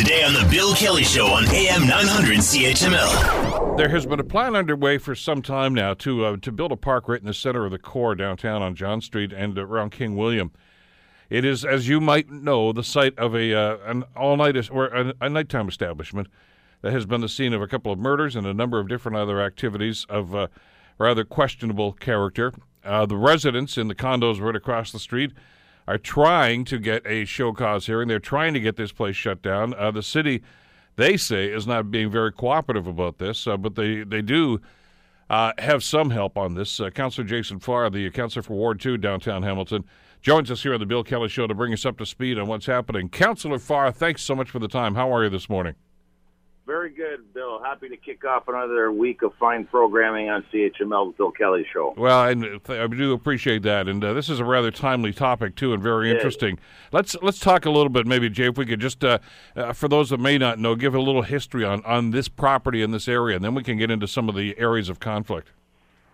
Today on The Bill Kelly Show on AM 900 CHML. There has been a plan underway for some time now to uh, to build a park right in the center of the core downtown on John Street and around King William. It is, as you might know, the site of a uh, an all night or a, a nighttime establishment that has been the scene of a couple of murders and a number of different other activities of uh, rather questionable character. Uh, the residents in the condos right across the street are trying to get a show cause hearing. They're trying to get this place shut down. Uh, the city, they say, is not being very cooperative about this, uh, but they, they do uh, have some help on this. Uh, Councillor Jason Farr, the councillor for Ward 2 downtown Hamilton, joins us here on the Bill Kelly Show to bring us up to speed on what's happening. Councillor Farr, thanks so much for the time. How are you this morning? Very good, Bill. Happy to kick off another week of fine programming on CHML, the Bill Kelly Show. Well, and I do appreciate that, and uh, this is a rather timely topic too, and very interesting. Let's let's talk a little bit, maybe Jay, if we could just, uh, uh, for those that may not know, give a little history on on this property in this area, and then we can get into some of the areas of conflict.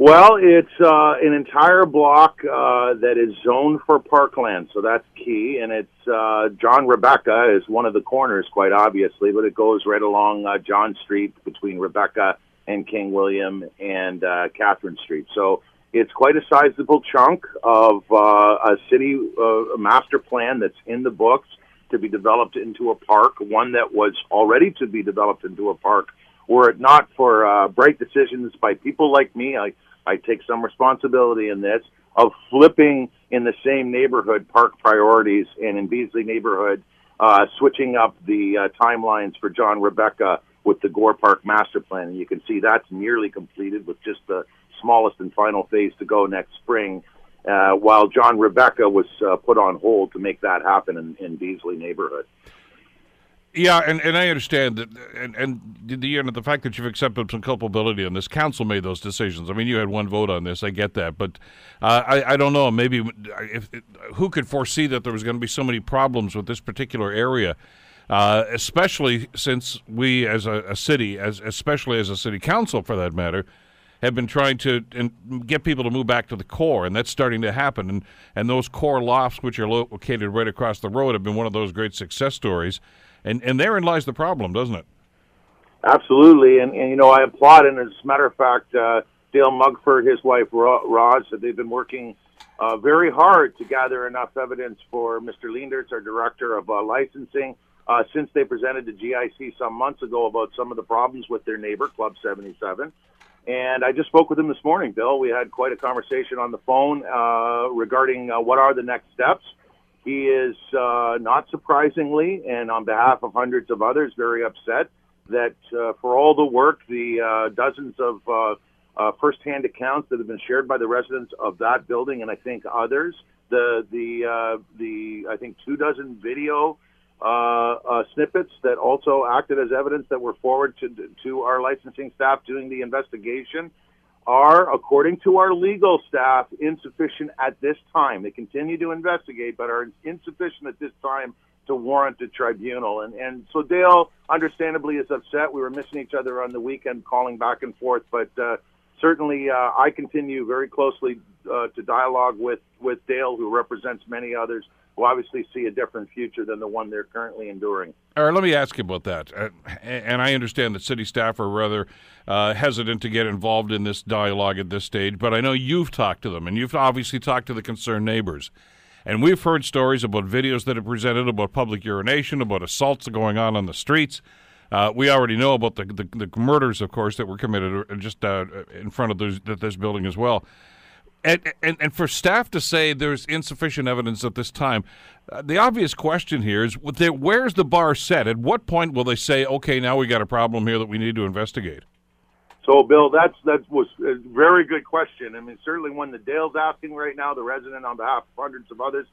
Well, it's uh, an entire block uh, that is zoned for parkland, so that's key. And it's uh, John Rebecca is one of the corners, quite obviously, but it goes right along uh, John Street between Rebecca and King William and uh, Catherine Street. So it's quite a sizable chunk of uh, a city uh, master plan that's in the books to be developed into a park, one that was already to be developed into a park. Were it not for uh, bright decisions by people like me, I I take some responsibility in this of flipping in the same neighborhood park priorities and in Beasley neighborhood, uh, switching up the uh, timelines for John Rebecca with the Gore Park master plan. And you can see that's nearly completed with just the smallest and final phase to go next spring. Uh, while John Rebecca was uh, put on hold to make that happen in, in Beasley neighborhood. Yeah, and, and I understand that, and, and the the fact that you've accepted some culpability on this, council made those decisions. I mean, you had one vote on this. I get that, but uh, I I don't know. Maybe if who could foresee that there was going to be so many problems with this particular area, uh, especially since we as a, a, city, as especially as a city council for that matter, have been trying to get people to move back to the core, and that's starting to happen. And and those core lofts, which are located right across the road, have been one of those great success stories. And and therein lies the problem, doesn't it? Absolutely, and, and you know I applaud, and as a matter of fact, uh, Dale Mugford, his wife Roz, that they've been working uh, very hard to gather enough evidence for Mr. Leendertz, our director of uh, licensing, uh, since they presented to GIC some months ago about some of the problems with their neighbor, Club 77. And I just spoke with him this morning, Bill. We had quite a conversation on the phone uh, regarding uh, what are the next steps. He is uh, not surprisingly, and on behalf of hundreds of others, very upset that uh, for all the work, the uh, dozens of uh, uh, firsthand accounts that have been shared by the residents of that building, and I think others, the the uh, the I think two dozen video uh, uh, snippets that also acted as evidence that were forwarded to to our licensing staff doing the investigation are, according to our legal staff, insufficient at this time. They continue to investigate, but are insufficient at this time to warrant a tribunal. And and so Dale, understandably, is upset. We were missing each other on the weekend, calling back and forth. But uh, certainly, uh, I continue very closely uh, to dialogue with with Dale, who represents many others who obviously see a different future than the one they're currently enduring. All right, let me ask you about that. Uh, and I understand that city staff are rather uh, hesitant to get involved in this dialogue at this stage, but I know you've talked to them, and you've obviously talked to the concerned neighbors. And we've heard stories about videos that are presented about public urination, about assaults going on on the streets. Uh, we already know about the, the, the murders, of course, that were committed uh, just uh, in front of this, this building as well. And, and, and for staff to say there's insufficient evidence at this time, uh, the obvious question here is where's the bar set? At what point will they say, okay, now we got a problem here that we need to investigate? So, Bill, that's that was a very good question. I mean, certainly one that Dale's asking right now, the resident on behalf of hundreds of others.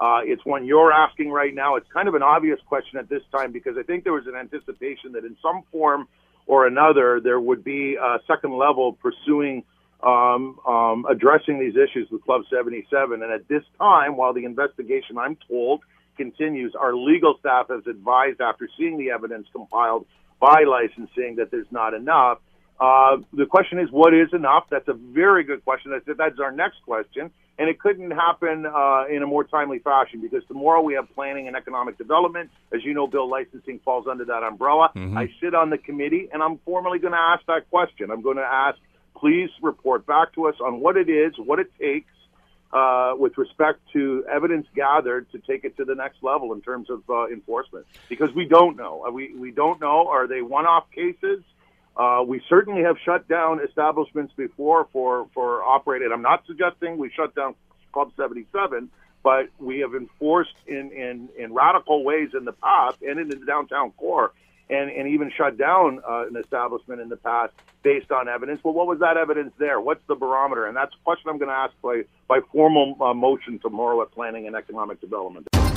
Uh, it's one you're asking right now. It's kind of an obvious question at this time because I think there was an anticipation that in some form or another there would be a second level pursuing um, um, addressing these issues with Club 77. And at this time, while the investigation, I'm told, continues, our legal staff has advised after seeing the evidence compiled by licensing that there's not enough. Uh, the question is, what is enough? That's a very good question. That's, that's our next question and it couldn't happen uh, in a more timely fashion because tomorrow we have planning and economic development. As you know, bill licensing falls under that umbrella. Mm-hmm. I sit on the committee, and I'm formally going to ask that question. I'm going to ask, please report back to us on what it is, what it takes. Uh, with respect to evidence gathered to take it to the next level in terms of uh, enforcement, because we don't know. Uh, we we don't know. Are they one-off cases? Uh, we certainly have shut down establishments before for for operating. I'm not suggesting we shut down Club 77, but we have enforced in in in radical ways in the past and in the downtown core and, and even shut down uh, an establishment in the past based on evidence. Well, what was that evidence there? What's the barometer? And that's a question I'm going to ask by, by formal uh, motion tomorrow at Planning and Economic Development.